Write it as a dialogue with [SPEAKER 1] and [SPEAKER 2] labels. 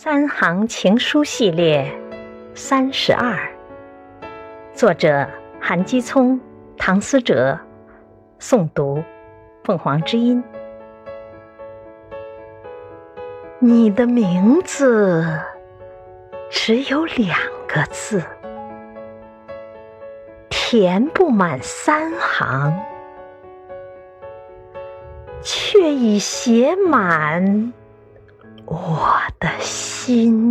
[SPEAKER 1] 三行情书系列三十二，作者韩基聪、唐思哲，诵读凤凰之音。你的名字只有两个字，填不满三行，却已写满。我心。